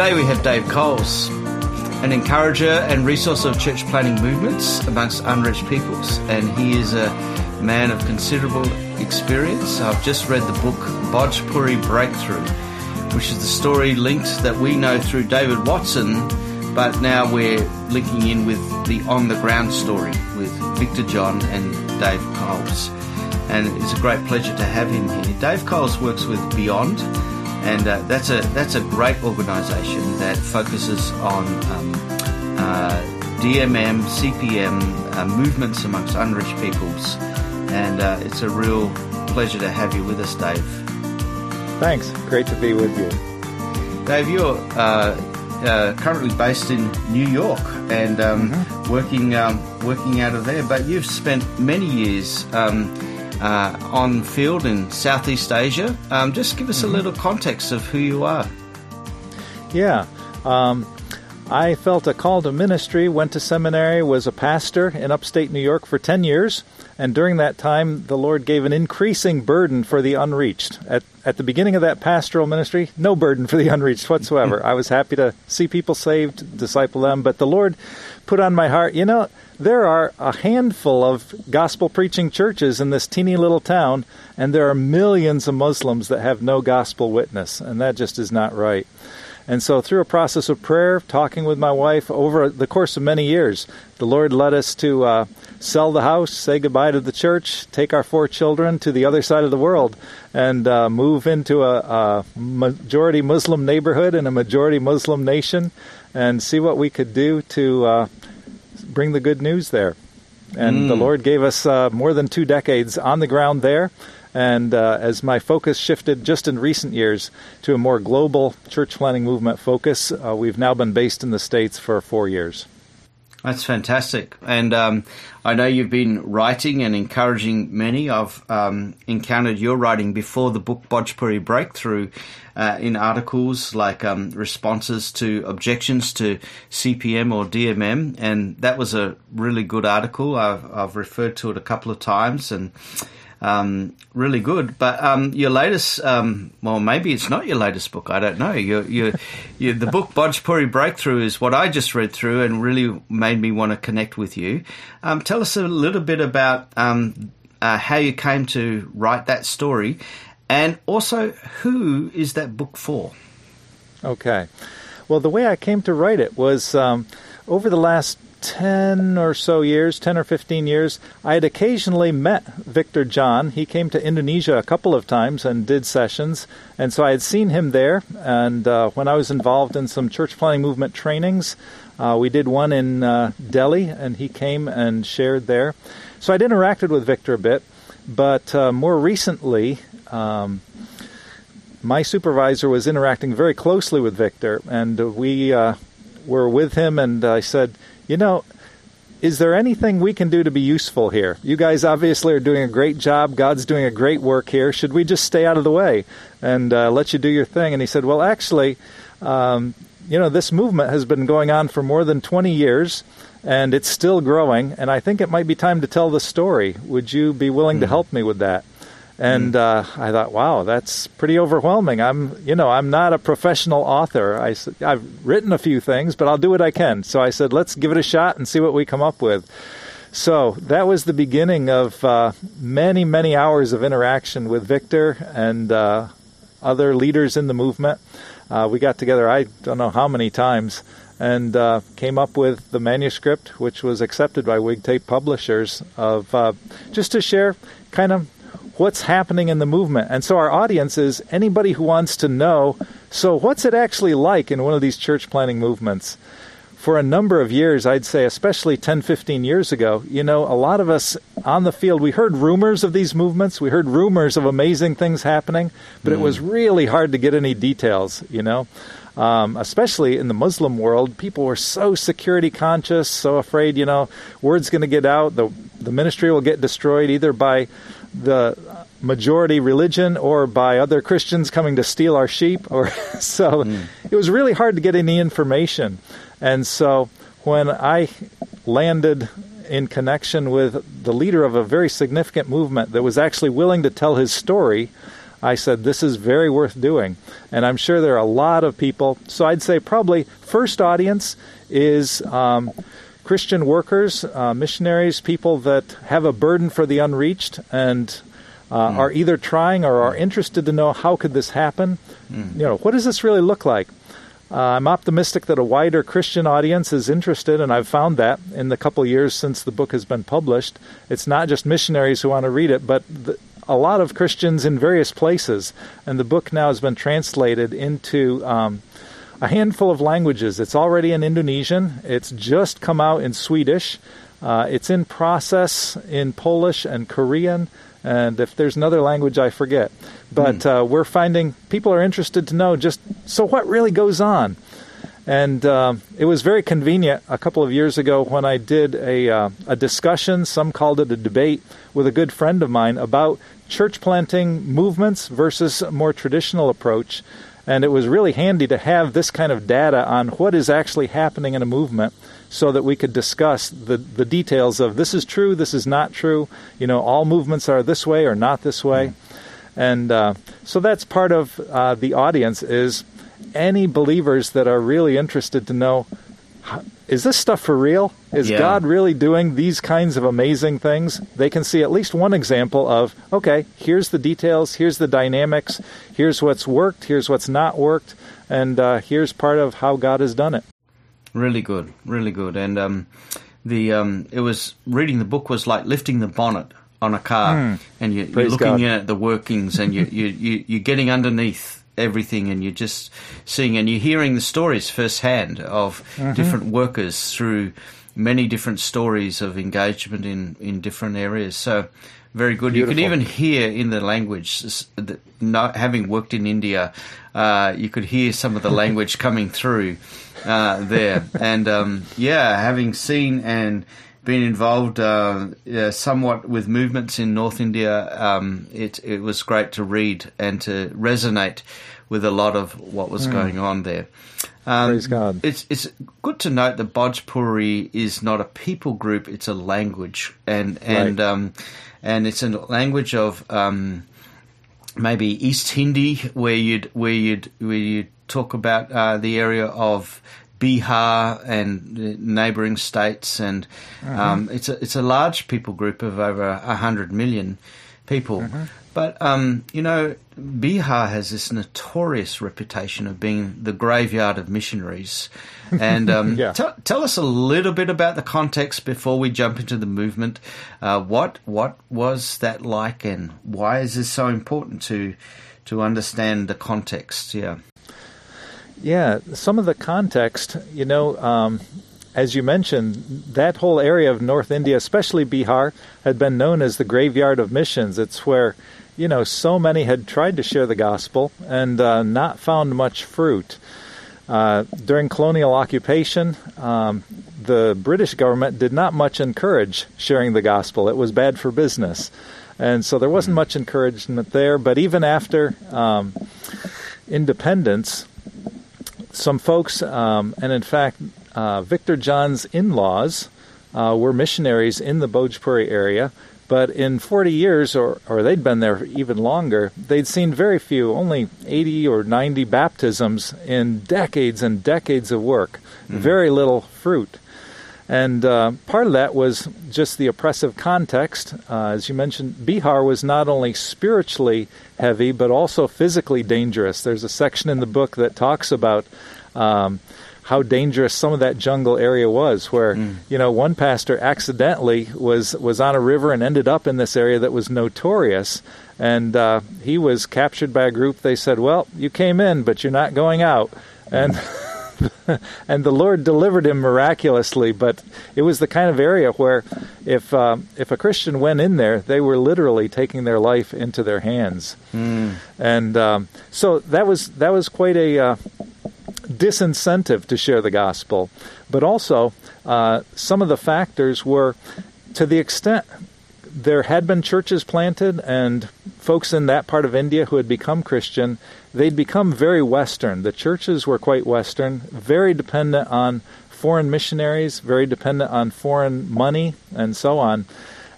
Today we have Dave Coles, an encourager and resource of church planting movements amongst unreached peoples, and he is a man of considerable experience. I've just read the book Bhojpuri Breakthrough, which is the story linked that we know through David Watson, but now we're linking in with the on the ground story with Victor John and Dave Coles. And it's a great pleasure to have him here. Dave Coles works with Beyond and uh, that's a that's a great organisation that focuses on um, uh, DMM, CPM uh, movements amongst unreached peoples, and uh, it's a real pleasure to have you with us, Dave. Thanks, great to be with you, Dave. You're uh, uh, currently based in New York and um, mm-hmm. working um, working out of there, but you've spent many years. Um, uh, on field in Southeast Asia. Um, just give us a mm-hmm. little context of who you are. Yeah. Um, I felt a call to ministry, went to seminary, was a pastor in upstate New York for 10 years, and during that time, the Lord gave an increasing burden for the unreached. At, at the beginning of that pastoral ministry, no burden for the unreached whatsoever. I was happy to see people saved, disciple them, but the Lord put on my heart, you know, there are a handful of gospel preaching churches in this teeny little town, and there are millions of Muslims that have no gospel witness, and that just is not right. And so, through a process of prayer, talking with my wife over the course of many years, the Lord led us to uh, sell the house, say goodbye to the church, take our four children to the other side of the world, and uh, move into a, a, majority Muslim neighborhood in a majority Muslim nation, and see what we could do to uh, bring the good news there. And mm. the Lord gave us uh, more than two decades on the ground there. And uh, as my focus shifted just in recent years to a more global church planting movement focus, uh, we've now been based in the States for four years. That's fantastic. And um, I know you've been writing and encouraging many. I've um, encountered your writing before the book Bhojpuri Breakthrough uh, in articles like um, responses to objections to CPM or DMM. And that was a really good article. I've, I've referred to it a couple of times and um, really good. But um, your latest, um, well, maybe it's not your latest book. I don't know. Your, your, your, the book Bhojpuri Breakthrough is what I just read through and really made me want to connect with you. Um, tell us a little bit about um, uh, how you came to write that story, and also who is that book for? Okay. Well, the way I came to write it was um, over the last 10 or so years, 10 or 15 years, I had occasionally met Victor John. He came to Indonesia a couple of times and did sessions, and so I had seen him there. And uh, when I was involved in some church planting movement trainings, uh, we did one in uh, Delhi, and he came and shared there. So I'd interacted with Victor a bit, but uh, more recently, um, my supervisor was interacting very closely with Victor, and we uh, were with him, and I said, you know, is there anything we can do to be useful here? You guys obviously are doing a great job. God's doing a great work here. Should we just stay out of the way and uh, let you do your thing? And he said, Well, actually, um, you know, this movement has been going on for more than 20 years and it's still growing. And I think it might be time to tell the story. Would you be willing mm-hmm. to help me with that? And uh, I thought, wow, that's pretty overwhelming. I'm, you know, I'm not a professional author. I, I've written a few things, but I'll do what I can. So I said, let's give it a shot and see what we come up with. So that was the beginning of uh, many, many hours of interaction with Victor and uh, other leaders in the movement. Uh, we got together, I don't know how many times, and uh, came up with the manuscript, which was accepted by WIGTake Publishers, of uh, just to share kind of what's happening in the movement. And so our audience is anybody who wants to know so, what's it actually like in one of these church planting movements? For a number of years, I'd say, especially 10, 15 years ago, you know, a lot of us on the field, we heard rumors of these movements. We heard rumors of amazing things happening, but mm. it was really hard to get any details, you know. Um, especially in the Muslim world, people were so security conscious, so afraid, you know, word's going to get out, the the ministry will get destroyed either by the majority religion or by other Christians coming to steal our sheep or so mm. it was really hard to get any information. And so when I landed in connection with the leader of a very significant movement that was actually willing to tell his story, I said, This is very worth doing. And I'm sure there are a lot of people. So I'd say probably first audience is um, Christian workers, uh, missionaries, people that have a burden for the unreached and uh, mm. are either trying or are interested to know how could this happen. Mm. You know, what does this really look like? Uh, I'm optimistic that a wider Christian audience is interested, and I've found that in the couple years since the book has been published. It's not just missionaries who want to read it, but the, a lot of Christians in various places. And the book now has been translated into um, a handful of languages. It's already in Indonesian, it's just come out in Swedish, uh, it's in process in Polish and Korean and if there's another language I forget. But mm. uh, we're finding people are interested to know just so what really goes on. And uh, it was very convenient a couple of years ago when I did a, uh, a discussion, some called it a debate, with a good friend of mine about church planting movements versus a more traditional approach. And it was really handy to have this kind of data on what is actually happening in a movement so that we could discuss the, the details of this is true, this is not true. You know, all movements are this way or not this way. Mm. And uh, so that's part of uh, the audience is any believers that are really interested to know is this stuff for real? Is yeah. God really doing these kinds of amazing things? They can see at least one example of, okay, here's the details, here's the dynamics, here's what's worked, here's what's not worked, and uh, here's part of how God has done it. Really good, really good. And um, the um, it was reading the book was like lifting the bonnet on a car, mm. and you, are looking God. at the workings, and you, you, you you're getting underneath everything, and you're just seeing and you're hearing the stories firsthand of mm-hmm. different workers through many different stories of engagement in in different areas. So. Very good. Beautiful. You could even hear in the language, having worked in India, uh, you could hear some of the language coming through uh, there. And um, yeah, having seen and been involved uh, somewhat with movements in North India, um, it it was great to read and to resonate with a lot of what was mm. going on there. Um, Praise God. It's it's good to note that Bhojpuri is not a people group; it's a language, and and right. um, and it's a language of um, maybe East Hindi, where you'd where you'd where you talk about uh, the area of Bihar and neighbouring states, and uh-huh. um, it's a it's a large people group of over hundred million people. Uh-huh. But um, you know, Bihar has this notorious reputation of being the graveyard of missionaries. And um, yeah. t- tell us a little bit about the context before we jump into the movement. Uh, what what was that like, and why is this so important to to understand the context? Yeah. Yeah, some of the context, you know, um, as you mentioned, that whole area of North India, especially Bihar, had been known as the graveyard of missions. It's where, you know, so many had tried to share the gospel and uh, not found much fruit. Uh, during colonial occupation, um, the British government did not much encourage sharing the gospel. It was bad for business. And so there wasn't much encouragement there. But even after um, independence, some folks, um, and in fact, uh, Victor John's in laws uh, were missionaries in the Bhojpuri area, but in 40 years, or, or they'd been there even longer, they'd seen very few, only 80 or 90 baptisms in decades and decades of work, mm-hmm. very little fruit. And uh, part of that was just the oppressive context. Uh, as you mentioned, Bihar was not only spiritually heavy, but also physically dangerous. There's a section in the book that talks about um, how dangerous some of that jungle area was where mm. you know one pastor accidentally was was on a river and ended up in this area that was notorious and uh, he was captured by a group they said well you came in but you're not going out and and the Lord delivered him miraculously. But it was the kind of area where, if uh, if a Christian went in there, they were literally taking their life into their hands. Mm. And um, so that was that was quite a uh, disincentive to share the gospel. But also, uh, some of the factors were to the extent there had been churches planted and folks in that part of India who had become Christian, they'd become very Western. The churches were quite Western, very dependent on foreign missionaries, very dependent on foreign money, and so on.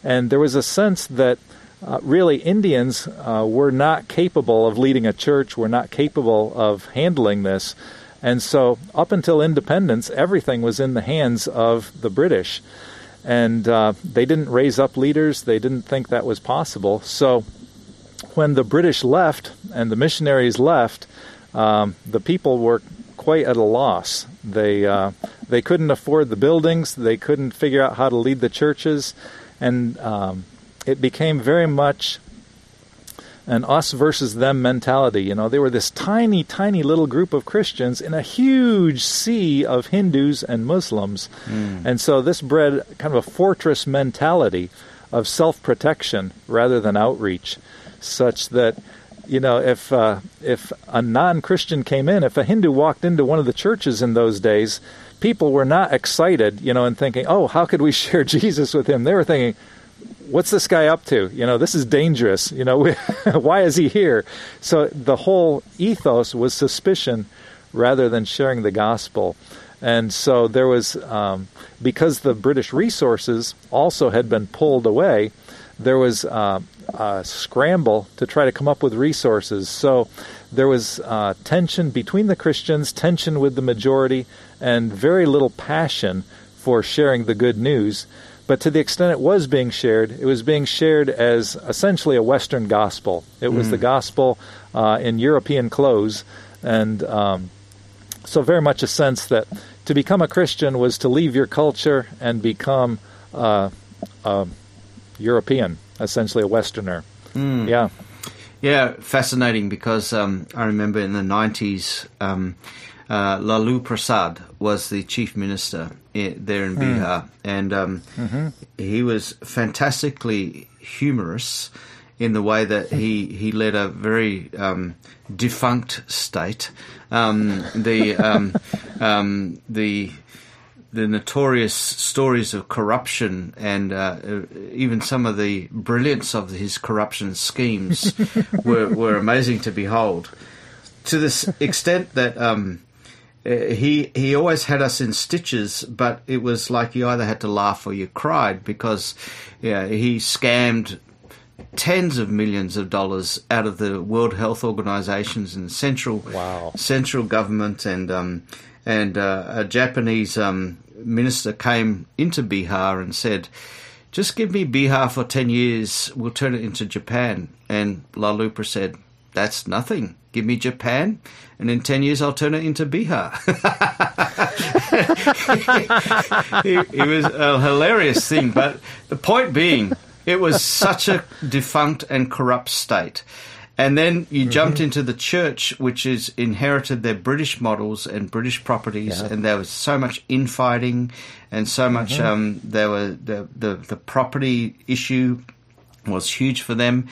And there was a sense that uh, really Indians uh, were not capable of leading a church, were not capable of handling this. And so, up until independence, everything was in the hands of the British. And uh, they didn't raise up leaders, they didn't think that was possible. So, when the British left and the missionaries left, um, the people were quite at a loss. They uh, they couldn't afford the buildings. They couldn't figure out how to lead the churches, and um, it became very much an us versus them mentality. You know, they were this tiny, tiny little group of Christians in a huge sea of Hindus and Muslims. Mm. And so this bred kind of a fortress mentality of self protection rather than outreach, such that. You know, if uh, if a non-Christian came in, if a Hindu walked into one of the churches in those days, people were not excited, you know, and thinking, "Oh, how could we share Jesus with him?" They were thinking, what's this guy up to? You know, this is dangerous. You know, why is he here? So the whole ethos was suspicion rather than sharing the gospel. And so there was, um, because the British resources also had been pulled away, there was uh, a scramble to try to come up with resources. So there was uh, tension between the Christians, tension with the majority, and very little passion for sharing the good news. But to the extent it was being shared, it was being shared as essentially a Western gospel. It was mm. the gospel uh, in European clothes, and um, so very much a sense that to become a Christian was to leave your culture and become uh, a European, essentially a Westerner. Mm. Yeah. Yeah, fascinating because um, I remember in the 90s, um, uh, Lalu Prasad was the chief minister there in hmm. Bihar, and um, mm-hmm. he was fantastically humorous in the way that he, he led a very um, defunct state. Um, the um, um, the the notorious stories of corruption and uh, even some of the brilliance of his corruption schemes were, were amazing to behold. To this extent that um, uh, he he always had us in stitches, but it was like you either had to laugh or you cried because yeah, he scammed tens of millions of dollars out of the World Health Organizations and central wow. central government and um, and uh, a Japanese um, minister came into Bihar and said, "Just give me Bihar for ten years, we'll turn it into Japan." And Lalu said, "That's nothing." Give me Japan, and in 10 years I'll turn it into Bihar. it, was a hilarious thing, but the point being, it was such a defunct and corrupt state. And then you mm-hmm. jumped into the church, which is inherited their British models and British properties, yeah. and there was so much infighting, and so much mm-hmm. um, there were the, the the property issue was huge for them,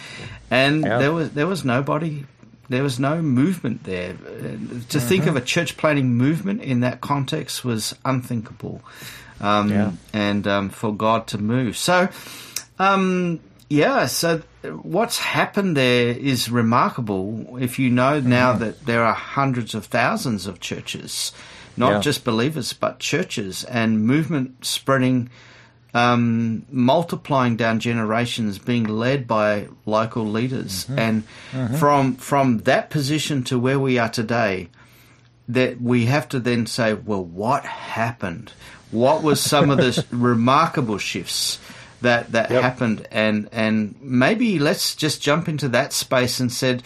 and yeah. there was there was nobody there was no movement there. To mm-hmm. think of a church planting movement in that context was unthinkable. Um, yeah. And um, for God to move. So, um, yeah, so what's happened there is remarkable if you know now mm-hmm. that there are hundreds of thousands of churches, not yeah. just believers, but churches and movement spreading um, multiplying down generations, being led by local leaders, mm-hmm. and mm-hmm. from from that position to where we are today, that we have to then say, well, what happened? What was some of the remarkable shifts that that yep. happened? And and maybe let's just jump into that space and said,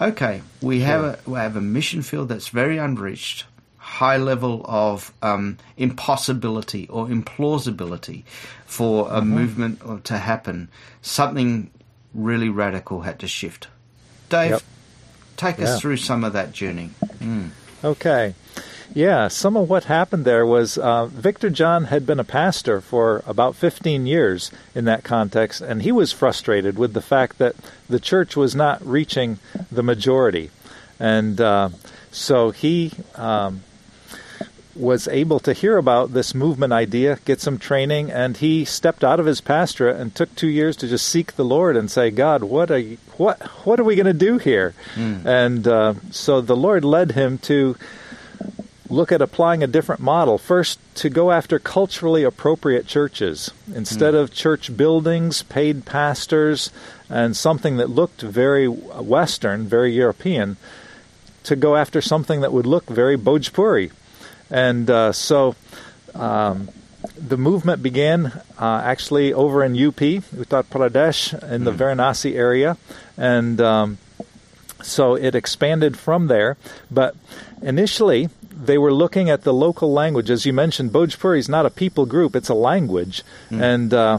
okay, we have a we have a mission field that's very unreached high level of um, impossibility or implausibility for a mm-hmm. movement to happen, something really radical had to shift. Dave, yep. take yeah. us through some of that journey. Mm. Okay. Yeah, some of what happened there was uh, Victor John had been a pastor for about 15 years in that context, and he was frustrated with the fact that the church was not reaching the majority. And uh, so he um, was able to hear about this movement idea, get some training, and he stepped out of his pastorate and took two years to just seek the Lord and say, "God, what are you, what what are we going to do here?" Mm. And uh, so the Lord led him to look at applying a different model. First, to go after culturally appropriate churches. Instead mm. of church buildings, paid pastors, and something that looked very Western, very European, to go after something that would look very Bhojpuri. And uh, so um, the movement began uh, actually over in UP, Uttar Pradesh, in the hmm. Varanasi area. And um, so it expanded from there. But initially, they were looking at the local language. As you mentioned, Bhojpuri is not a people group, it's a language. Mm. And uh,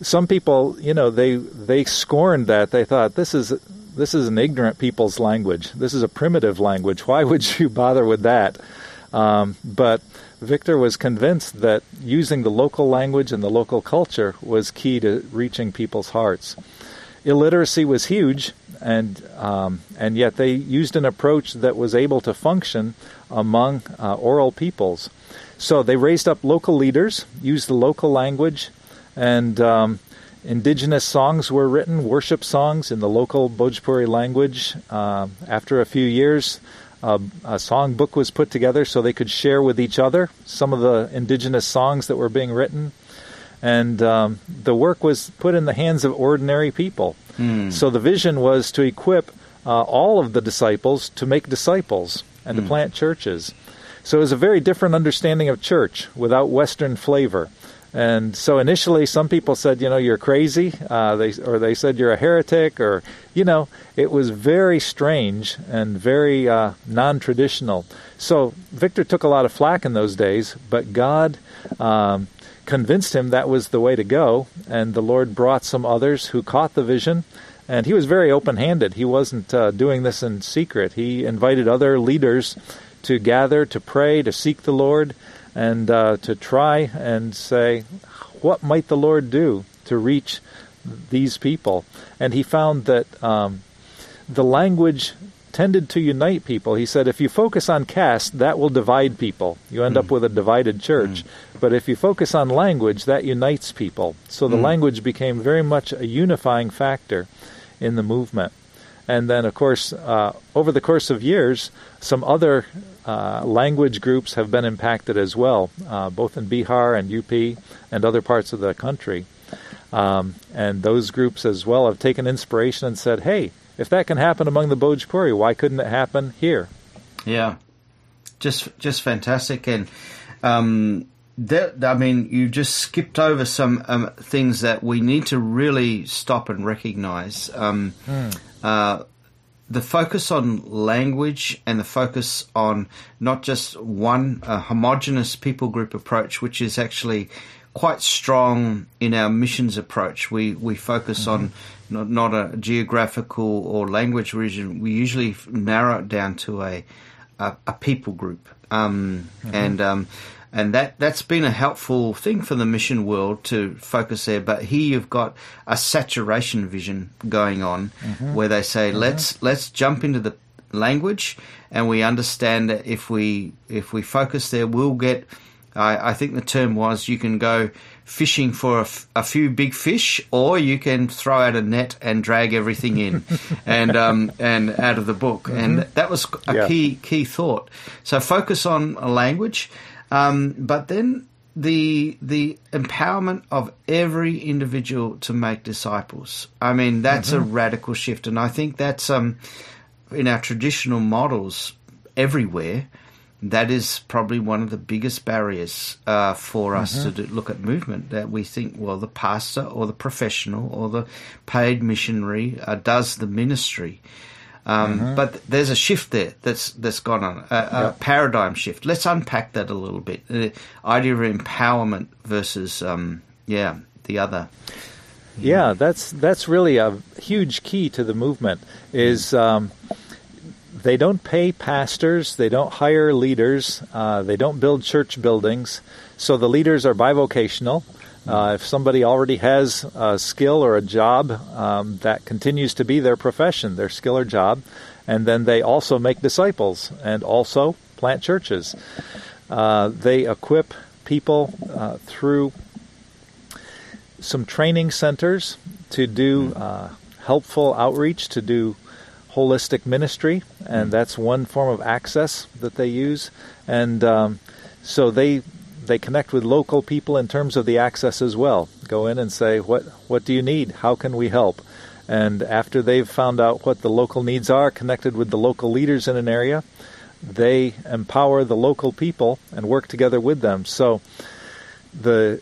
some people, you know, they, they scorned that. They thought, this is, this is an ignorant people's language. This is a primitive language. Why would you bother with that? Um, but Victor was convinced that using the local language and the local culture was key to reaching people's hearts. Illiteracy was huge, and um, and yet they used an approach that was able to function among uh, oral peoples. So they raised up local leaders, used the local language, and um, indigenous songs were written, worship songs in the local Bhojpuri language. Uh, after a few years, a song book was put together so they could share with each other some of the indigenous songs that were being written. And um, the work was put in the hands of ordinary people. Mm. So the vision was to equip uh, all of the disciples to make disciples and mm. to hmm. plant churches. So it was a very different understanding of church without Western flavor. And so initially, some people said, you know, you're crazy, uh, they, or they said you're a heretic, or, you know, it was very strange and very uh, non traditional. So Victor took a lot of flack in those days, but God um, convinced him that was the way to go, and the Lord brought some others who caught the vision. And he was very open handed. He wasn't uh, doing this in secret. He invited other leaders to gather, to pray, to seek the Lord and uh, to try and say, what might the Lord do to reach these people? And he found that um, the language tended to unite people. He said, if you focus on caste, that will divide people. You end mm. up hmm. with a divided church. Mm. But if you focus on language, that unites people. So the mm. language became very much a unifying factor in the movement. And then, of course, uh, over the course of years, some other uh, language groups have been impacted as well, uh, both in Bihar and UP and other parts of the country. Um, and those groups as well have taken inspiration and said, hey, if that can happen among the Bhojpuri, why couldn't it happen here? Yeah, just just fantastic. And um, that, I mean, you just skipped over some um, things that we need to really stop and recognize. Um, mm. uh, the focus on language and the focus on not just one uh, homogenous people group approach, which is actually quite strong in our missions approach. We we focus mm-hmm. on not, not a geographical or language region. We usually narrow it down to a a, a people group, um, mm-hmm. and um, and that that's been a helpful thing for the mission world to focus there. But here you've got a saturation vision going on, mm-hmm. where they say mm-hmm. let's let's jump into the language, and we understand that if we if we focus there, we'll get. I, I think the term was you can go fishing for a, f- a few big fish, or you can throw out a net and drag everything in, and um, and out of the book. Mm-hmm. And that was a yeah. key key thought. So focus on a language um, but then the the empowerment of every individual to make disciples. I mean, that's mm-hmm. a radical shift, and I think that's um, in our traditional models everywhere. That is probably one of the biggest barriers uh, for us mm-hmm. to do, look at movement. That we think, well, the pastor or the professional or the paid missionary uh, does the ministry. Um, mm-hmm. But there's a shift there that's that's gone on, a, a yep. paradigm shift. Let's unpack that a little bit. The idea of empowerment versus, um, yeah, the other. Yeah, that's that's really a huge key to the movement. Is um, they don't pay pastors, they don't hire leaders, uh, they don't build church buildings. So the leaders are bivocational. Uh, if somebody already has a skill or a job, um, that continues to be their profession, their skill or job, and then they also make disciples and also plant churches. Uh, they equip people uh, through some training centers to do uh, helpful outreach, to do holistic ministry, and that's one form of access that they use. And um, so they they connect with local people in terms of the access as well. Go in and say, "What what do you need? How can we help?" And after they've found out what the local needs are, connected with the local leaders in an area, they empower the local people and work together with them. So the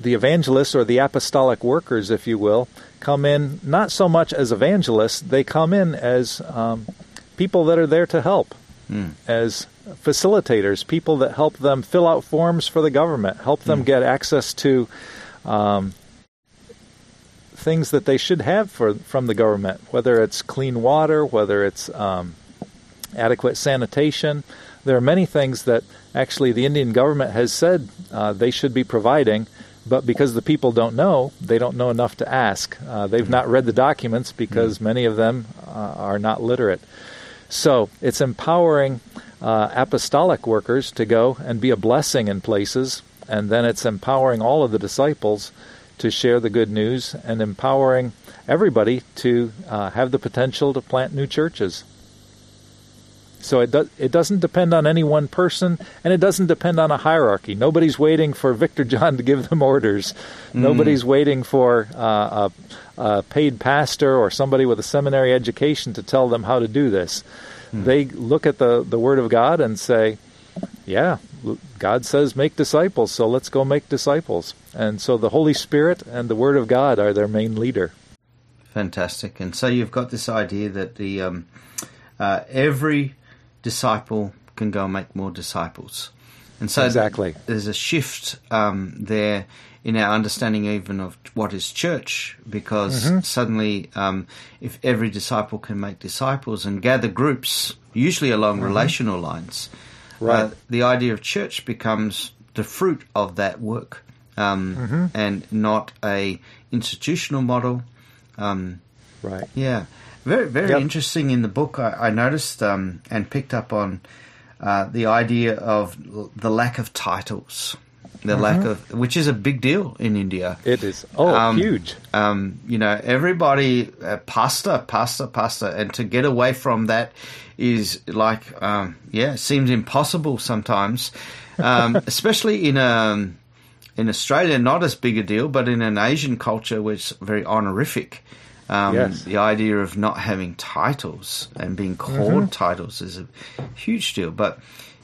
the evangelists or the apostolic workers, if you will, come in not so much as evangelists, they come in as um, people that are there to help, mm. as facilitators, people that help them fill out forms for the government, help them mm. get access to um, things that they should have for, from the government, whether it's clean water, whether it's um, adequate sanitation. There are many things that actually the Indian government has said uh, they should be providing, but because the people don't know, they don't know enough to ask. Uh, they've mm-hmm. not read the documents because mm-hmm. many of them uh, are not literate. So it's empowering uh, apostolic workers to go and be a blessing in places, and then it's empowering all of the disciples to share the good news and empowering everybody to uh, have the potential to plant new churches. So it does it doesn't depend on any one person, and it doesn't depend on a hierarchy. Nobody's waiting for Victor John to give them orders. Mm. Nobody's waiting for uh, a, a, paid pastor or somebody with a seminary education to tell them how to do this. Mm. They look at the the Word of God and say, "Yeah, God says make disciples, so let's go make disciples." And so the Holy Spirit and the Word of God are their main leader. Fantastic. And so you've got this idea that the um, uh, every disciple can go and make more disciples. And so exactly. there's a shift um, there in our understanding even of what is church, because mm-hmm. suddenly, um, if every disciple can make disciples and gather groups, usually along mm-hmm. relational lines, uh, right. uh, the idea of church becomes the fruit of that work, um, mm-hmm. and not a institutional model. Um, right. Yeah. Very, very yep. interesting in the book. I, I noticed um, and picked up on uh, the idea of the lack of titles, the mm-hmm. lack of which is a big deal in India. It is oh um, huge. Um, you know, everybody uh, pasta, pasta, pasta, and to get away from that is like um, yeah, seems impossible sometimes, um, especially in a um, in Australia, not as big a deal, but in an Asian culture, which is very honorific. Um, yes. The idea of not having titles and being called mm-hmm. titles is a huge deal. But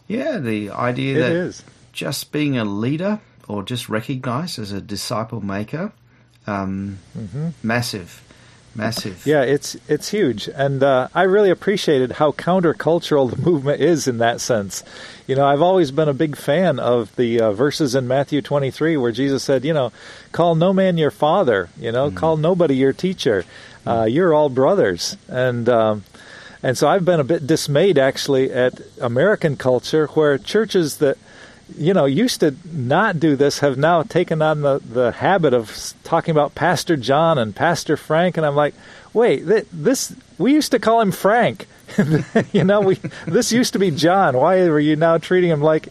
yeah, the idea it that is. just being a leader or just recognized as a disciple maker, um, mm-hmm. massive massive. Yeah, it's it's huge, and uh, I really appreciated how countercultural the movement is in that sense. You know, I've always been a big fan of the uh, verses in Matthew 23 where Jesus said, you know, call no man your father, you know, mm-hmm. call nobody your teacher. Uh, mm-hmm. you're all brothers, and. Um, and so I've been a bit dismayed actually at American culture where churches that you know, used to not do this have now taken on the, the habit of talking about Pastor John and Pastor Frank, and I'm like, wait, this we used to call him Frank. you know, we this used to be John. Why are you now treating him like?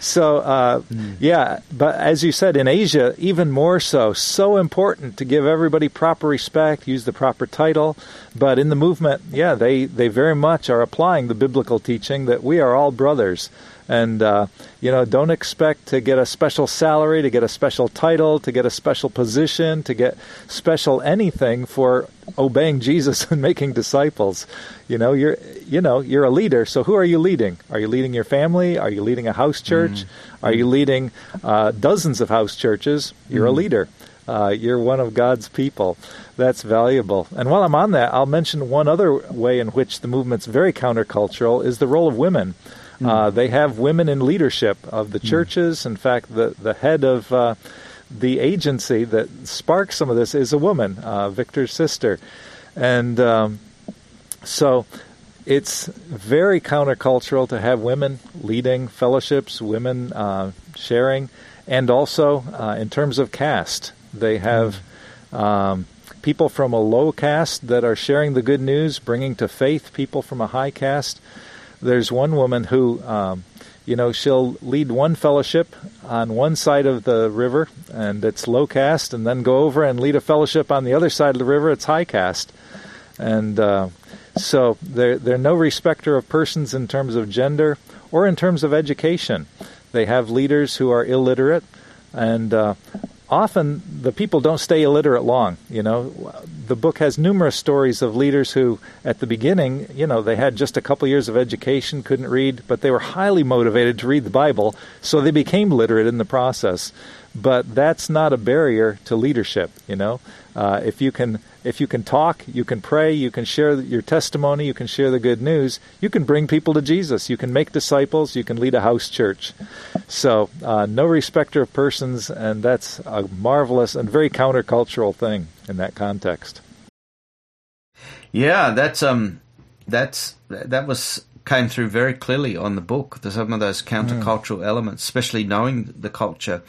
So, uh, mm. yeah, but as you said, in Asia, even more so. So important to give everybody proper respect, use the proper title. But in the movement, yeah, they, they very much are applying the biblical teaching that we are all brothers. And, uh, you know, don't expect to get a special salary, to get a special title, to get a special position, to get special anything for obeying Jesus and making disciples. You know, you're, you know, you're a leader. So who are you leading? Are you leading your family? Are you leading a house church? Mm. Are you leading uh, dozens of house churches? You're mm. a leader. Uh, you're one of God's people. That's valuable. And while I'm on that, I'll mention one other way in which the movement's very countercultural is the role of women. Mm. Uh, they have women in leadership of the hmm. churches. Mm. In fact, the the head of uh, the agency that sparks some of this is a woman, uh, Victor's sister, and um, so it's very countercultural to have women leading fellowships, women uh, sharing, and also uh, in terms of caste, they have. Um, people from a low caste that are sharing the good news, bringing to faith people from a high caste there's one woman who, um, you know, she'll lead one fellowship on one side of the river, and it's low caste, and then go over and lead a fellowship on the other side of the river, it's high caste. And uh, So they're, they're no respecter of persons in terms of gender or in terms of education. They have leaders who are illiterate, and uh, often the people don't stay illiterate long. You know, the book has numerous stories of leaders who, at the beginning, you know, they had just a couple years of education, couldn't read, but they were highly motivated to read the Bible, so they became literate in the process. But that's not a barrier to leadership. You know, uh, if you can if you can talk, you can pray, you can share your testimony, you can share the good news, you can bring people to Jesus, you can make disciples, you can lead a house church. So, uh, no respecter of persons, and that's a marvelous and very countercultural thing in that context. Yeah, that's um, that's that was came through very clearly on the book. There's some of those countercultural mm. elements, especially knowing the culture,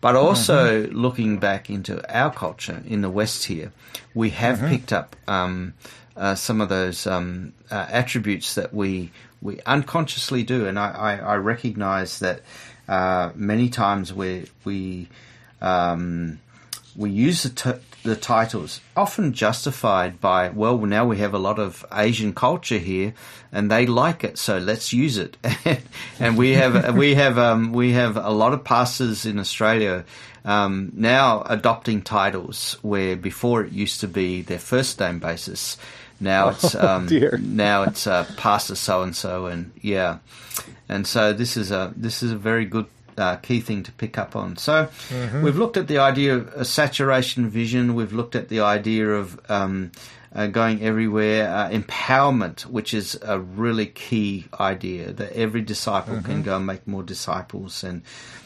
but also mm-hmm. looking back into our culture in the West here. We have mm-hmm. picked up um, uh, some of those um, uh, attributes that we we unconsciously do, and I, I, I recognise that uh, many times we we um, we use the, t- the titles, often justified by, well, now we have a lot of Asian culture here, and they like it, so let's use it. and we have we have um, we have a lot of pastors in Australia um, now adopting titles where before it used to be their first name basis. Now it's oh, um, oh, now it's uh, pastor so and so, and yeah, and so this is a this is a very good uh, key thing to pick up on. So mm-hmm. we've looked at the idea of a saturation vision. We've looked at the idea of um, uh, going everywhere, uh, empowerment, which is a really key idea that every disciple mm-hmm. can go and make more disciples, and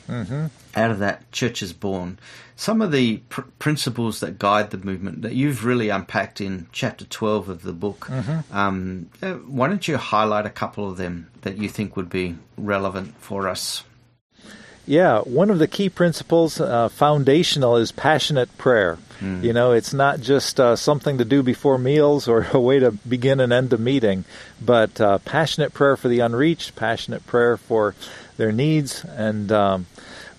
mm-hmm. out of that, church is born. Some of the pr- principles that guide the movement that you've really unpacked in chapter 12 of the book, mm-hmm. um, uh, why don't you highlight a couple of them that you think would be relevant for us? Yeah, one of the key principles, uh, foundational, is passionate prayer. Mm. You know, it's not just uh, something to do before meals or a way to begin and end a meeting, but uh, passionate prayer for the unreached, passionate prayer for their needs, and um,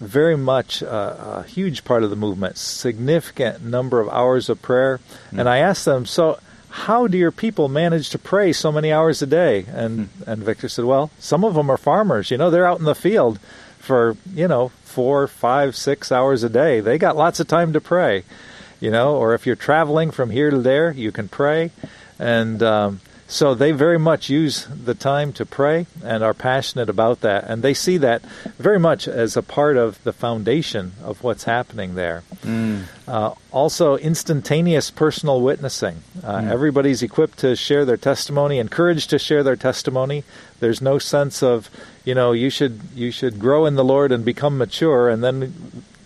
very much uh, a huge part of the movement. Significant number of hours of prayer. Mm. And I asked them, so how do your people manage to pray so many hours a day? And mm. and Victor said, well, some of them are farmers. You know, they're out in the field for you know four, five, six hours a day. They got lots of time to pray, you know. Or if you're traveling from here to there, you can pray, and um, so they very much use the time to pray and are passionate about that. And they see that very much as a part of the foundation of what's happening there. Mm. Uh, also, instantaneous personal witnessing. Uh, mm. Everybody's equipped to share their testimony, encouraged to share their testimony. There's no sense of, you know, you should you should grow in the Lord and become mature, and then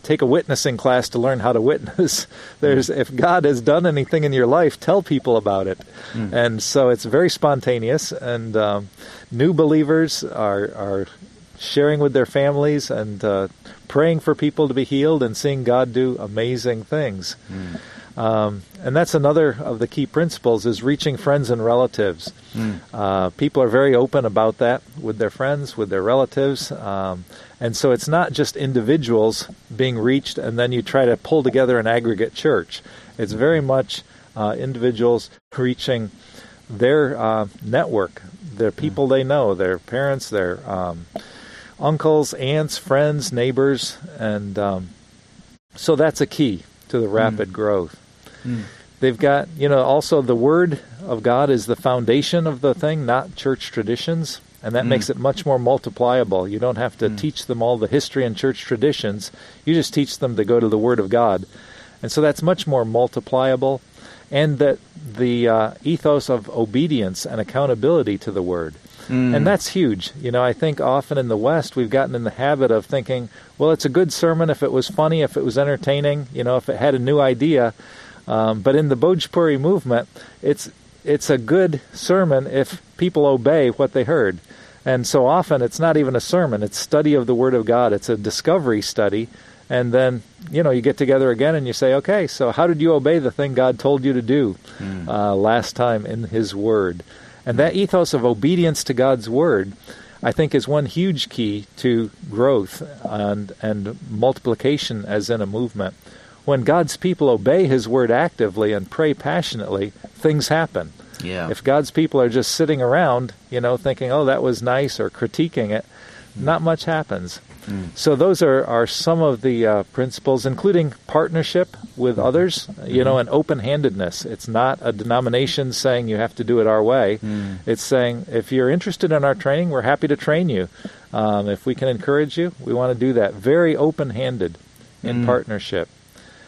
take a witnessing class to learn how to witness. There's if God has done anything in your life, tell people about it. Mm. And so it's very spontaneous, and um, new believers are are sharing with their families and uh, praying for people to be healed and seeing God do amazing things. Mm. Um, and that's another of the key principles is reaching friends and relatives. Mm. Uh, people are very open about that with their friends, with their relatives. Um, and so it's not just individuals being reached and then you try to pull together an aggregate church. It's very much uh, individuals reaching their uh, network, their hmm. people they know, their parents, their um, uncles, aunts, friends, neighbors. And um, so that's a key to the rapid mm. growth. Mm. They've got, you know, also the Word of God is the foundation of the thing, not church traditions. And that mm. makes it much more multipliable. You don't have to mm. teach them all the history and church traditions. You just teach them to go to the Word of God. And so that's much more multipliable. And that the uh, ethos of obedience and accountability to the Word. Mm. And that's huge. You know, I think often in the West we've gotten in the habit of thinking, well, it's a good sermon if it was funny, if it was entertaining, you know, if it had a new idea. Um, but in the Bhojpuri movement, it's it's a good sermon if people obey what they heard. And so often it's not even a sermon, it's study of the Word of God. It's a discovery study. And then, you know, you get together again and you say, okay, so how did you obey the thing God told you to do mm. uh, last time in His Word? And that ethos of obedience to God's Word, I think, is one huge key to growth and, and multiplication as in a movement. When God's people obey His Word actively and pray passionately, things happen. Yeah. If God's people are just sitting around, you know, thinking, "Oh, that was nice," or critiquing it, not much happens. Hmm. So those are, are some of the uh, principles, including partnership with hmm. others, you know, hmm. and open-handedness. It's not a denomination saying you have to do it our way. It's saying if you're interested in our training, we're happy to train you. Um, if we can encourage you, we want to do that. Very open-handed in partnership,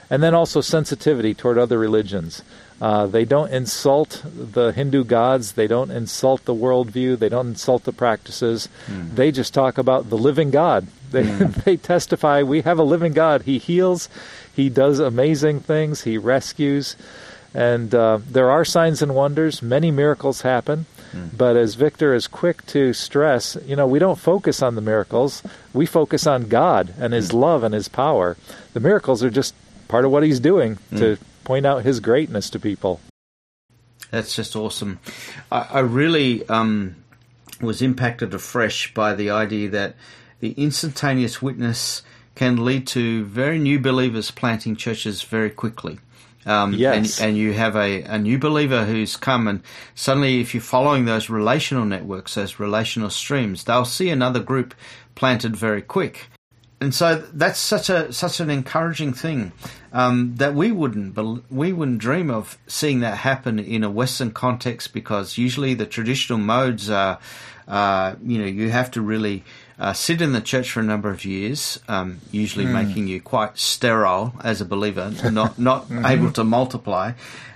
and then also sensitivity toward other religions. Uh, they don't insult the Hindu gods. They don't insult the worldview. They don't insult the practices. They just talk about the living God. They, they testify, we have a living God. He heals. He does amazing things. He rescues. And uh, there are signs and wonders. Many miracles happen. But as Victor is quick to stress, you know, we don't focus on the miracles. We focus on God and His love and His power. The miracles are just part of what He's doing to point out His greatness to people. That's just awesome. I, I really um, was impacted afresh by the idea that the instantaneous witness can lead to very new believers planting churches very quickly. Um, Yes. and, and you have a, a new believer who's come, and suddenly, if you're following those relational networks, those relational streams, they'll see another group planted very quick. And so that's such a such an encouraging thing um, that we wouldn't bel we wouldn't dream of seeing that happen in a Western context because usually the traditional modes are uh, you know you have to really uh, sit in the church for a number of years, um, usually making you quite sterile as a believer, not not able to multiply,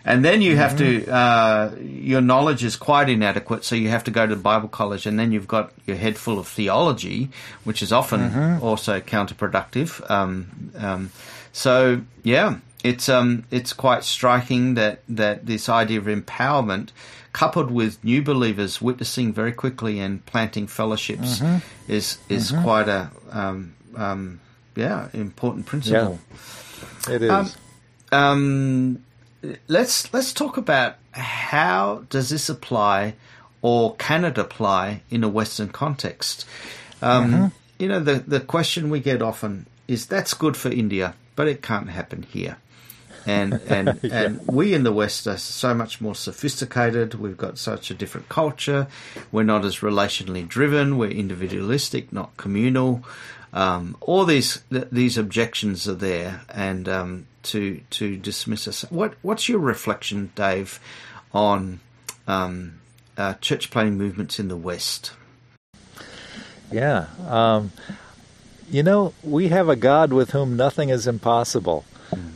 and then you have to uh, your knowledge is quite inadequate, so you have to go to Bible college, and then you've got your head full of theology, which is often also counterproductive. Um, um, so yeah, it's um it's quite striking that that this idea of empowerment coupled with new believers witnessing very quickly and planting fellowships is is quite a um, um, yeah important principle. It is. Um, Um, let's let's talk about how does this apply or can it apply in a Western context? Um, You know, the the question we get often is that's good for India, but it can't happen here. And and and we in the West are so much more sophisticated. We've got such a different culture. We're not as relationally driven. We're individualistic, not communal. Um, all these th- these objections are there, and um, to to dismiss us. What what's your reflection, Dave, on um, uh, church planting movements in the West? Yeah. Um, you know, we have a God with whom nothing is impossible.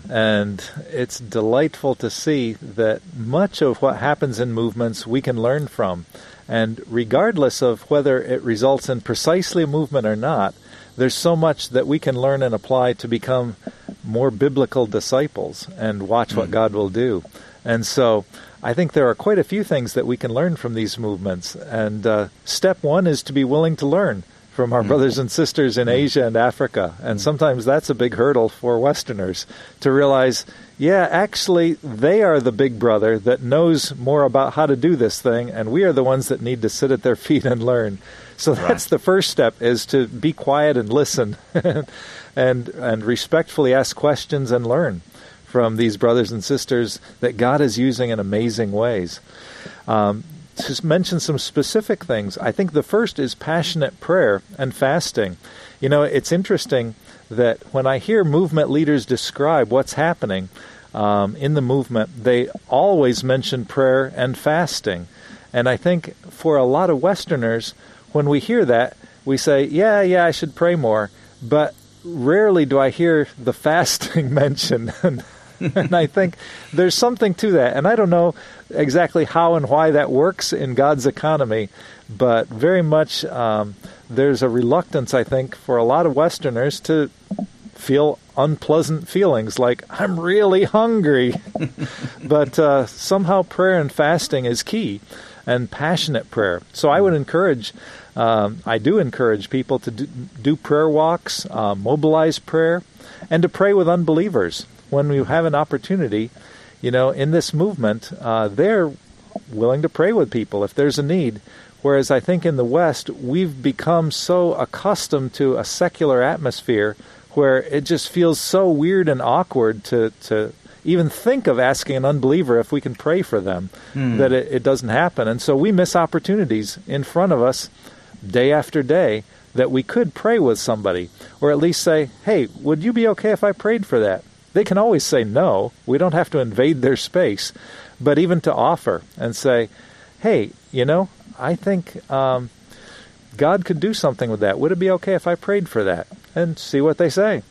And it's delightful to see that much of what happens in movements we can learn from. And regardless of whether it results in precisely a movement or not, there's so much that we can learn and apply to become more biblical disciples and watch what God will do. And so I think there are quite a few things that we can learn from these movements. And uh, step one is to be willing to learn from our mm. brothers and sisters in mm. Asia and Africa. And mm. sometimes that's a big hurdle for Westerners to realize, yeah, actually, they are the big brother that knows more about how to do this thing, and we are the ones that need to sit at their feet and learn. So that's the first step is to be quiet and listen and and respectfully ask questions and learn from these brothers and sisters that God is using in amazing ways. Um, to mention some specific things, I think the first is passionate prayer and fasting. You know, it's interesting that when I hear movement leaders describe what's happening um, in the movement, they always mention prayer and fasting. And I think for a lot of Westerners, when we hear that, we say, yeah, yeah, I should pray more. But rarely do I hear the fasting mentioned. and I think there's something to that. And I don't know exactly how and why that works in God's economy, but very much um, there's a reluctance, I think, for a lot of Westerners to feel unpleasant feelings like, I'm really hungry. but uh, somehow prayer and fasting is key and passionate prayer. So I would encourage, um, I do encourage people to do, do prayer walks, uh, mobilize prayer, and to pray with unbelievers when we have an opportunity. You know, in this movement, uh, they're willing to pray with people if there's a need. Whereas I think in the West, we've become so accustomed to a secular atmosphere where it just feels so weird and awkward to, to even think of asking an unbeliever if we can pray for them, Hmm. that it, it doesn't happen. And so we miss opportunities in front of us day after day that we could pray with somebody, or at least say, hey, would you be okay if I prayed for that? They can always say no. We don't have to invade their space. But even to offer and say, hey, you know, I think um, God could do something with that. Would it be okay if I prayed for that? And see what they say.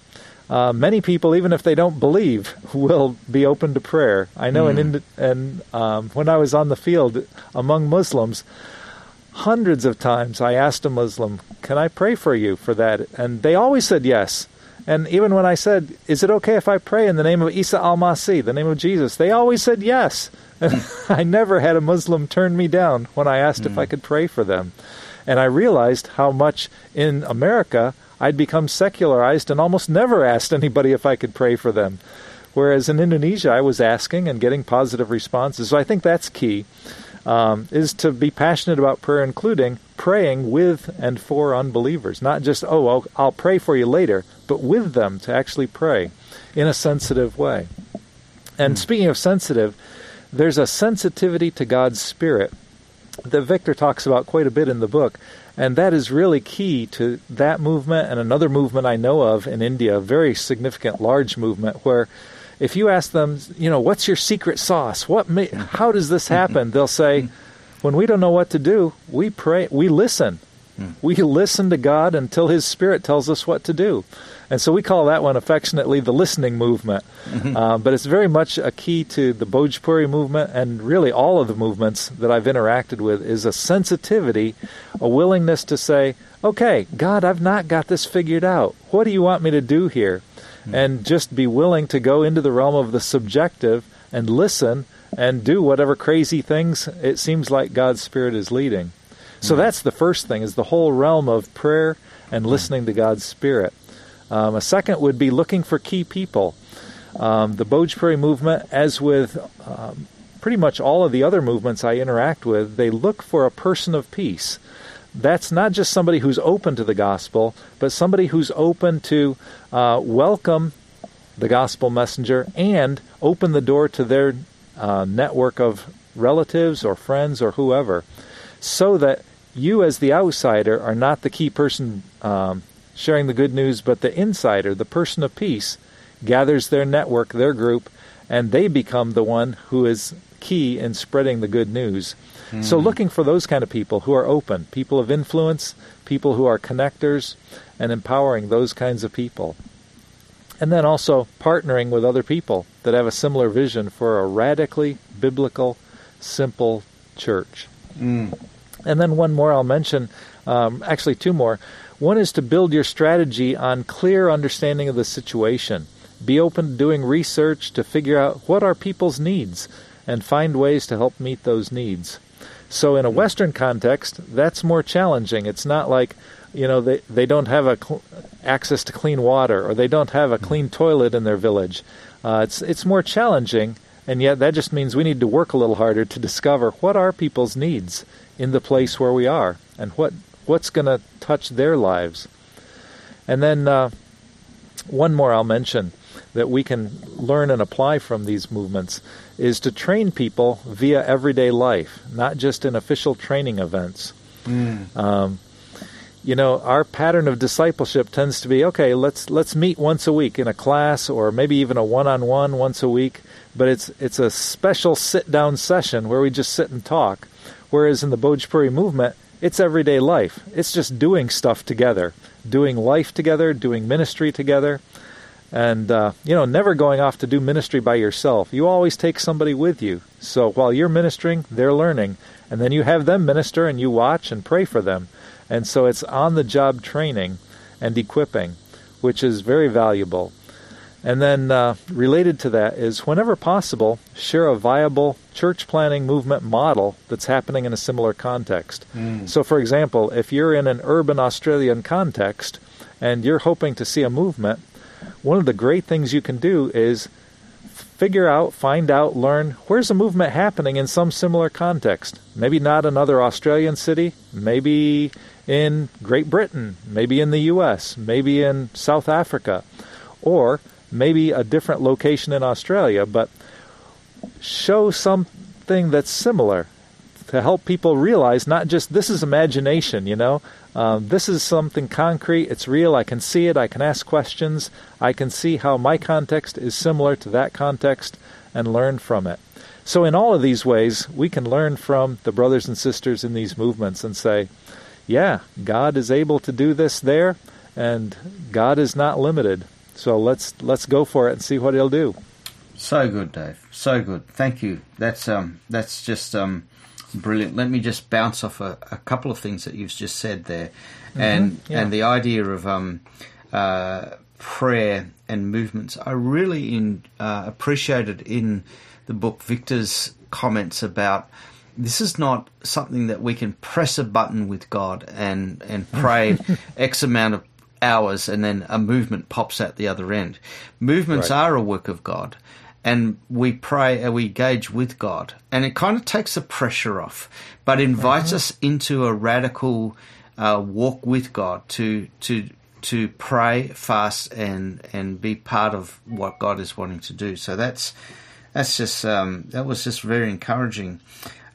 Uh, many people, even if they don't believe, will be open to prayer. I know, in Indi- and um, when I was on the field among Muslims, hundreds of times I asked a Muslim, "Can I pray for you for that?" And they always said yes. And even when I said, "Is it okay if I pray in the name of Isa al-Masih, the name of Jesus?" they always said yes. And I never had a Muslim turn me down when I asked if I could pray for them. And I realized how much in America I'd become secularized and almost never asked anybody if I could pray for them. Whereas in Indonesia, I was asking and getting positive responses. So I think that's key, um, is to be passionate about prayer, including praying with and for unbelievers. Not just, oh, I'll, I'll pray for you later, but with them to actually pray in a sensitive way. And hmm. speaking of sensitive, there's a sensitivity to God's Spirit that Victor talks about quite a bit in the book. And that is really key to that movement and another movement I know of in India, a very significant, large movement, where if you ask them, you know, what's your secret sauce? What ma- how does this happen? They'll say, when we don't know what to do, we pray, we listen. Hmm. We listen to God until His Spirit tells us what to do. And so we call that one affectionately the listening movement. Mm-hmm. Uh, but it's very much a key to the Bhojpuri movement and really all of the movements that I've interacted with is a sensitivity, a willingness to say, okay, God, I've not got this figured out. What do you want me to do here? Hmm. And just be willing to go into the realm of the subjective and listen and do whatever crazy things it seems like God's Spirit is leading. So that's the first thing is the whole realm of prayer and listening to God's Spirit. Um, a second would be looking for key people. Um, the Bhojpuri movement, as with um, pretty much all of the other movements I interact with, they look for a person of peace. That's not just somebody who's open to the gospel, but somebody who's open to uh, welcome the gospel messenger and open the door to their uh, network of relatives or friends or whoever, so that you, as the outsider, are not the key person um, sharing the good news, but the insider, the person of peace, gathers their network, their group, and they become the one who is key in spreading the good news. So, looking for those kind of people who are open, people of influence, people who are connectors, and empowering those kinds of people. And then also partnering with other people that have a similar vision for a radically biblical, simple church. And then one more I'll mention, um, actually, two more. One is to build your strategy on clear understanding of the situation. Be open to doing research to figure out what are people's needs and find ways to help meet those needs. So, in a Western context, that's more challenging. It's not like, you know, they, they don't have a cl- access to clean water or they don't have a clean toilet in their village. Uh, it's it's more challenging, and yet that just means we need to work a little harder to discover what are people's needs in the place where we are and what what's going to touch their lives. And then uh, one more I'll mention that we can learn and apply from these movements is to train people via everyday life, not just in official training events. Um, you know, our pattern of discipleship tends to be okay. Let's let's meet once a week in a class, or maybe even a one-on-one once a week. But it's it's a special sit-down session where we just sit and talk. Whereas in the Bhojpuri movement, it's everyday life. It's just doing stuff together, doing life together, doing ministry together, and uh, you know, never going off to do ministry by yourself. You always take somebody with you. So while you're ministering, they're learning, and then you have them minister, and you watch and pray for them. And so it's on the job training and equipping, which is very valuable. And then uh, related to that is whenever possible, share a viable church planning movement model that's happening in a similar context. So, for example, if you're in an urban Australian context and you're hoping to see a movement, one of the great things you can do is figure out, find out, learn where's a movement happening in some similar context. Maybe not another Australian city, maybe in Great Britain, maybe in the US, maybe in South Africa, or maybe a different location in Australia, but show something that's similar to help people realize not just this is imagination, you know, um, this is something concrete, it's real, I can see it, I can ask questions, I can see how my context is similar to that context and learn from it. So, in all of these ways, we can learn from the brothers and sisters in these movements and say, yeah, God is able to do this there, and God is not limited. So let's let's go for it and see what He'll do. So good, Dave. So good. Thank you. That's um that's just um brilliant. Let me just bounce off a, a couple of things that you've just said there, mm-hmm, and yeah. and the idea of um uh, prayer and movements. I really in, uh, appreciated in the book Victor's comments about this is not something that we can press a button with God and and pray X amount of hours and then a movement pops at the other end. Movements right. are a work of God. And we pray and we engage with God. And it kind of takes the pressure off, but invites mm-hmm. us into a radical uh, walk with God to to to pray, fast, and and be part of what God is wanting to do. So that's that's just um, that was just very encouraging.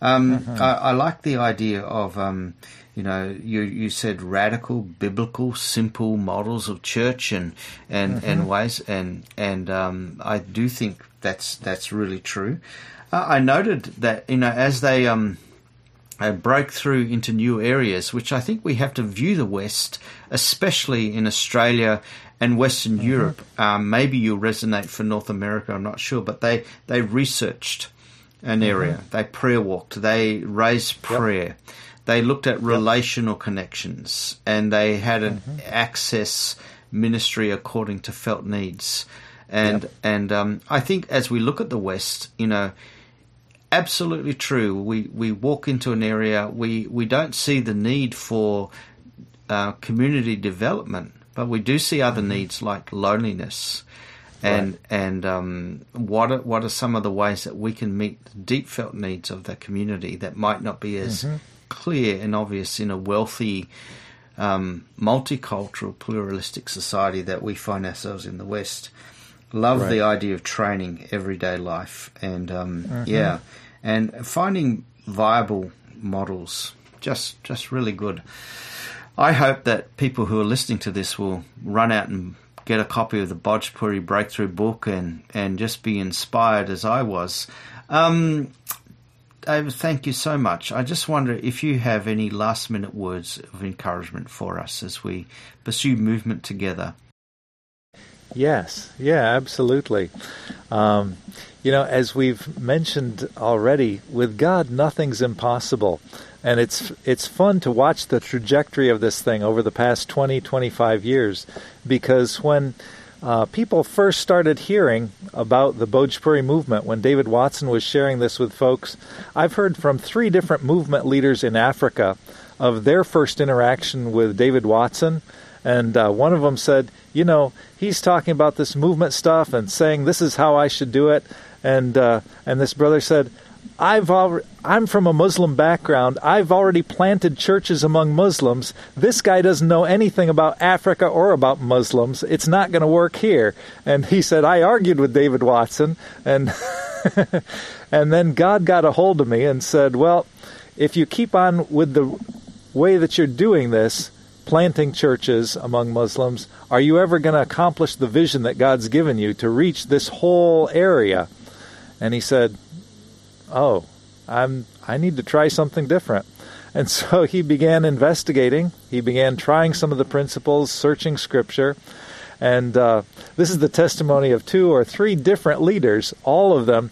Um, mm-hmm. I, I, like the idea of um, you know you you said radical, biblical, simple models of church and and, mm-hmm. and ways, and and um, I do think that's that's really true. Uh, I noted that you know as they um uh, break through into new areas, which I think we have to view the West, especially in Australia and Western mm-hmm. Europe. Um, maybe you'll resonate for North America. I'm not sure, but they they researched an mm-hmm. area. Mm-hmm. They prayer walked. They raised prayer. Yep. They looked at relational yep. connections, and they had an mm-hmm. access ministry according to felt needs. And yep. and um, I think as we look at the West, you know, absolutely true. We we walk into an area, we we don't see the need for uh, community development, but we do see other mm-hmm. needs like loneliness and right. and um, what are, what are some of the ways that we can meet the deep felt needs of the community that might not be as mm-hmm. clear and obvious in a wealthy, um, multicultural, pluralistic society that we find ourselves in the West. Love right. the idea of training everyday life, and um, mm-hmm. yeah, and finding viable models. Just just really good. I hope that people who are listening to this will run out and get a copy of the Bhojpuri Breakthrough book and, and just be inspired as I was. Um, David, thank you so much. I just wonder if you have any last minute words of encouragement for us as we pursue movement together. Yes, yeah, absolutely. Um, you know, as we've mentioned already, with God, nothing's impossible and it's it's fun to watch the trajectory of this thing over the past 20 25 years because when uh, people first started hearing about the Bhojpuri movement when David Watson was sharing this with folks. I've heard from three different movement leaders in Africa of their first interaction with David Watson. And uh, one of them said, You know, he's talking about this movement stuff and saying this is how I should do it. And, uh, and this brother said, I've I'm from a Muslim background. I've already planted churches among Muslims. This guy doesn't know anything about Africa or about Muslims. It's not going to work here. And he said, I argued with David Watson, and and then God got a hold of me and said, Well, if you keep on with the way that you're doing this, planting churches among Muslims, are you ever going to accomplish the vision that God's given you to reach this whole area? And he said, oh, I'm I need to try something different. And so he began investigating. He began trying some of the principles, searching scripture. And uh, this is the testimony of two or three different leaders, all of them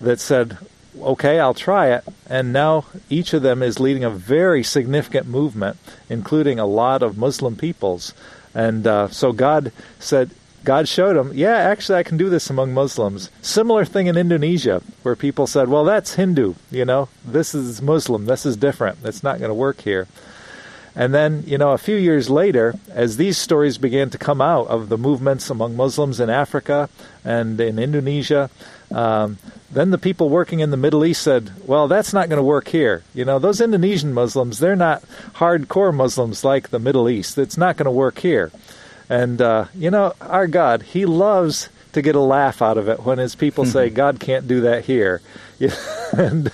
that said, okay, I'll try it. And now each of them is leading a very significant movement, including a lot of Muslim peoples. And uh, so God said, God showed him, yeah, actually, I can do this among Muslims. Similar thing in Indonesia, where people said, well, that's Hindu, you know, this is Muslim, this is different, it's not going to work here. And then, you know, a few years later, as these stories began to come out of the movements among Muslims in Africa and in Indonesia, um, then the people working in the Middle East said, well, that's not going to work here. You know, those Indonesian Muslims, they're not hardcore Muslims like the Middle East. It's not going to work here. And, uh, you know, our God, He loves to get a laugh out of it when his people say, God can't do that here. and,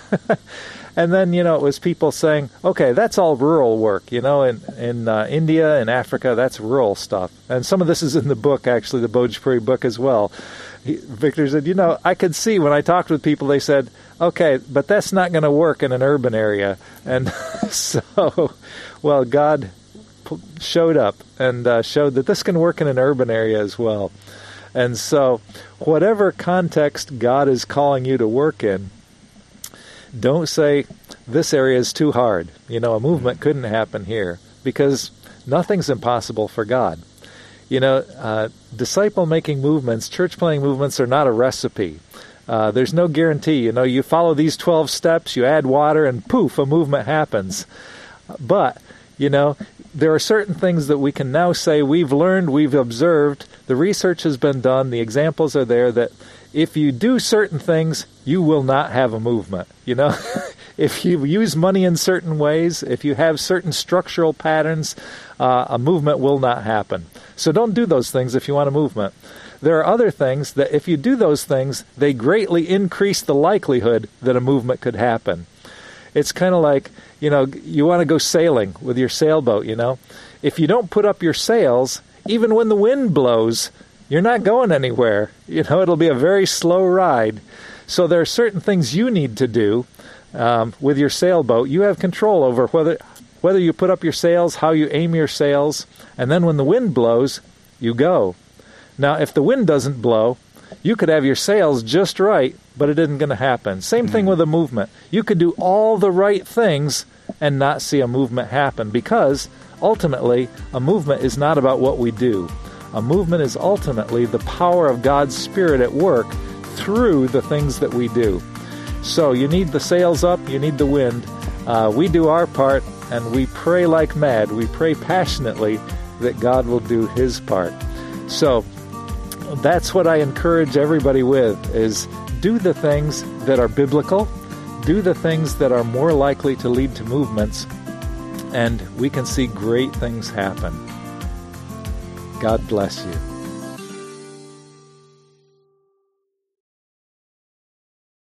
and then, you know, it was people saying, okay, that's all rural work. You know, in, in uh, India and Africa, that's rural stuff. And some of this is in the book, actually, the Bhojpuri book as well. He, Victor said, you know, I could see when I talked with people, they said, okay, but that's not going to work in an urban area. And so, well, God showed up and uh, showed that this can work in an urban area as well. And so, whatever context God is calling you to work in, don't say, this area is too hard. You know, a movement couldn't happen here because nothing's impossible for God. You know, uh, disciple making movements, church planting movements are not a recipe. Uh, there's no guarantee. You know, you follow these 12 steps, you add water, and poof, a movement happens. But, you know, there are certain things that we can now say we've learned, we've observed, the research has been done, the examples are there that if you do certain things, you will not have a movement. You know, if you use money in certain ways, if you have certain structural patterns, uh, a movement will not happen. So don't do those things if you want a movement. There are other things that, if you do those things, they greatly increase the likelihood that a movement could happen. It's kind of like, you know, you want to go sailing with your sailboat, you know. If you don't put up your sails, even when the wind blows, you're not going anywhere. You know, it'll be a very slow ride. So there are certain things you need to do um, with your sailboat. You have control over whether whether you put up your sails, how you aim your sails, and then when the wind blows, you go. Now, if the wind doesn't blow, you could have your sails just right, but it isn't going to happen. Same mm-hmm. thing with a movement. You could do all the right things and not see a movement happen because ultimately, a movement is not about what we do. A movement is ultimately the power of God's Spirit at work through the things that we do. So you need the sails up, you need the wind. Uh, we do our part, and we pray like mad. We pray passionately that God will do His part. So that's what I encourage everybody with: is do the things that are biblical, do the things that are more likely to lead to movements, and we can see great things happen. God bless you.